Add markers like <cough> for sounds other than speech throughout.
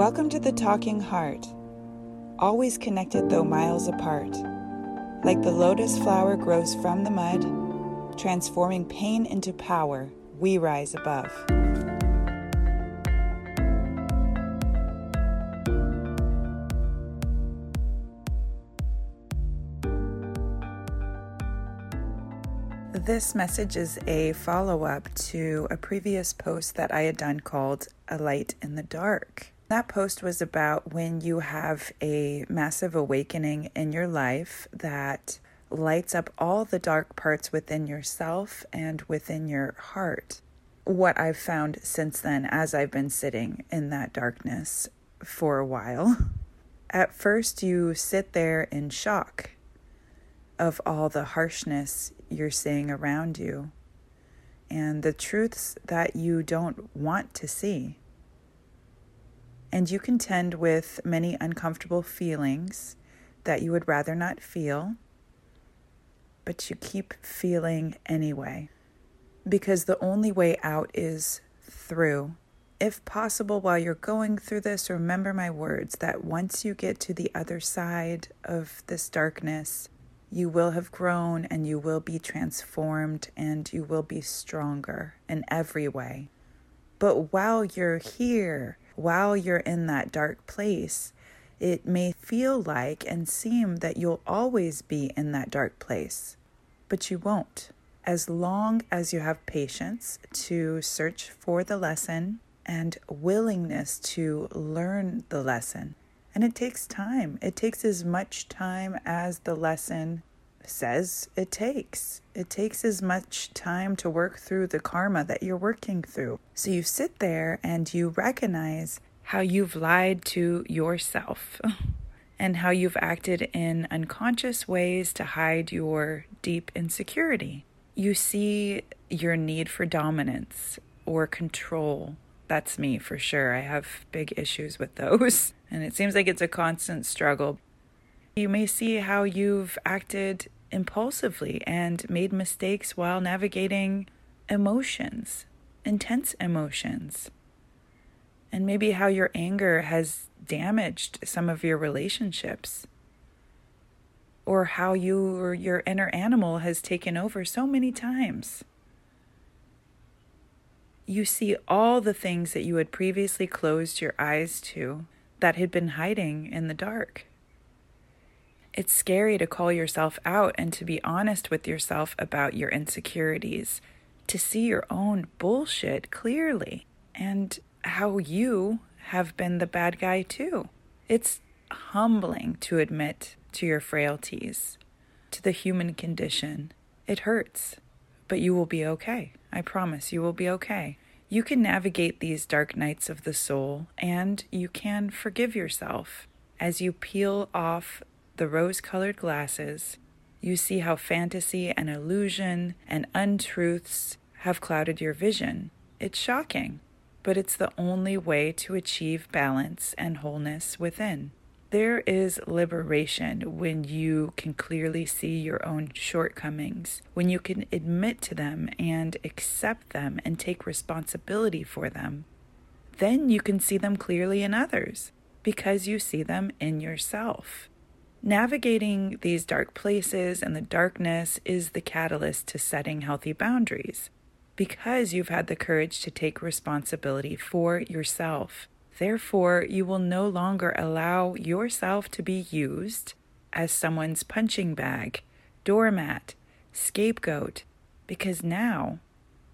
Welcome to the Talking Heart, always connected though miles apart. Like the lotus flower grows from the mud, transforming pain into power, we rise above. This message is a follow up to a previous post that I had done called A Light in the Dark. That post was about when you have a massive awakening in your life that lights up all the dark parts within yourself and within your heart. What I've found since then, as I've been sitting in that darkness for a while, <laughs> at first you sit there in shock of all the harshness you're seeing around you and the truths that you don't want to see and you contend with many uncomfortable feelings that you would rather not feel, but you keep feeling anyway. Because the only way out is through. If possible, while you're going through this, remember my words that once you get to the other side of this darkness, you will have grown and you will be transformed and you will be stronger in every way. But while you're here, while you're in that dark place, it may feel like and seem that you'll always be in that dark place, but you won't. As long as you have patience to search for the lesson and willingness to learn the lesson. And it takes time. It takes as much time as the lesson says it takes. It takes as much time to work through the karma that you're working through. So you sit there and you recognize how you've lied to yourself <laughs> and how you've acted in unconscious ways to hide your deep insecurity. You see your need for dominance or control. That's me for sure. I have big issues with those. <laughs> And it seems like it's a constant struggle. You may see how you've acted impulsively and made mistakes while navigating emotions, intense emotions. And maybe how your anger has damaged some of your relationships. Or how you or your inner animal has taken over so many times. You see all the things that you had previously closed your eyes to that had been hiding in the dark. It's scary to call yourself out and to be honest with yourself about your insecurities, to see your own bullshit clearly, and how you have been the bad guy too. It's humbling to admit to your frailties, to the human condition. It hurts, but you will be okay. I promise you will be okay. You can navigate these dark nights of the soul and you can forgive yourself as you peel off the rose colored glasses, you see how fantasy and illusion and untruths have clouded your vision. It's shocking, but it's the only way to achieve balance and wholeness within. There is liberation when you can clearly see your own shortcomings, when you can admit to them and accept them and take responsibility for them. Then you can see them clearly in others because you see them in yourself. Navigating these dark places and the darkness is the catalyst to setting healthy boundaries because you've had the courage to take responsibility for yourself. Therefore, you will no longer allow yourself to be used as someone's punching bag, doormat, scapegoat, because now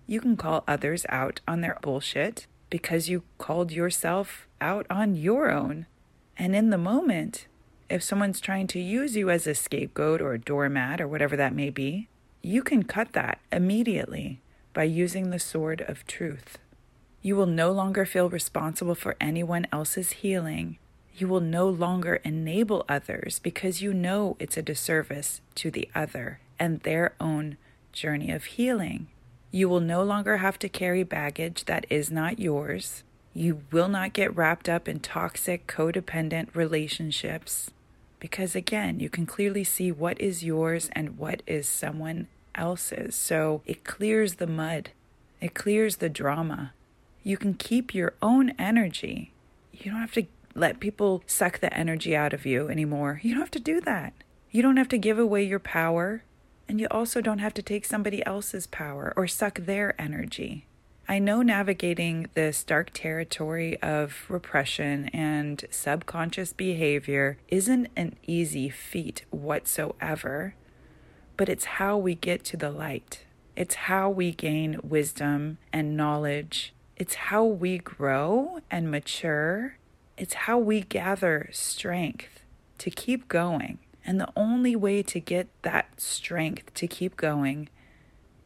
you can call others out on their bullshit because you called yourself out on your own. And in the moment, if someone's trying to use you as a scapegoat or a doormat or whatever that may be, you can cut that immediately by using the sword of truth. You will no longer feel responsible for anyone else's healing. You will no longer enable others because you know it's a disservice to the other and their own journey of healing. You will no longer have to carry baggage that is not yours. You will not get wrapped up in toxic, codependent relationships because again, you can clearly see what is yours and what is someone else's. So it clears the mud, it clears the drama. You can keep your own energy. You don't have to let people suck the energy out of you anymore. You don't have to do that. You don't have to give away your power, and you also don't have to take somebody else's power or suck their energy. I know navigating this dark territory of repression and subconscious behavior isn't an easy feat whatsoever, but it's how we get to the light. It's how we gain wisdom and knowledge. It's how we grow and mature. It's how we gather strength to keep going. And the only way to get that strength to keep going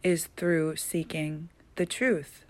is through seeking the truth.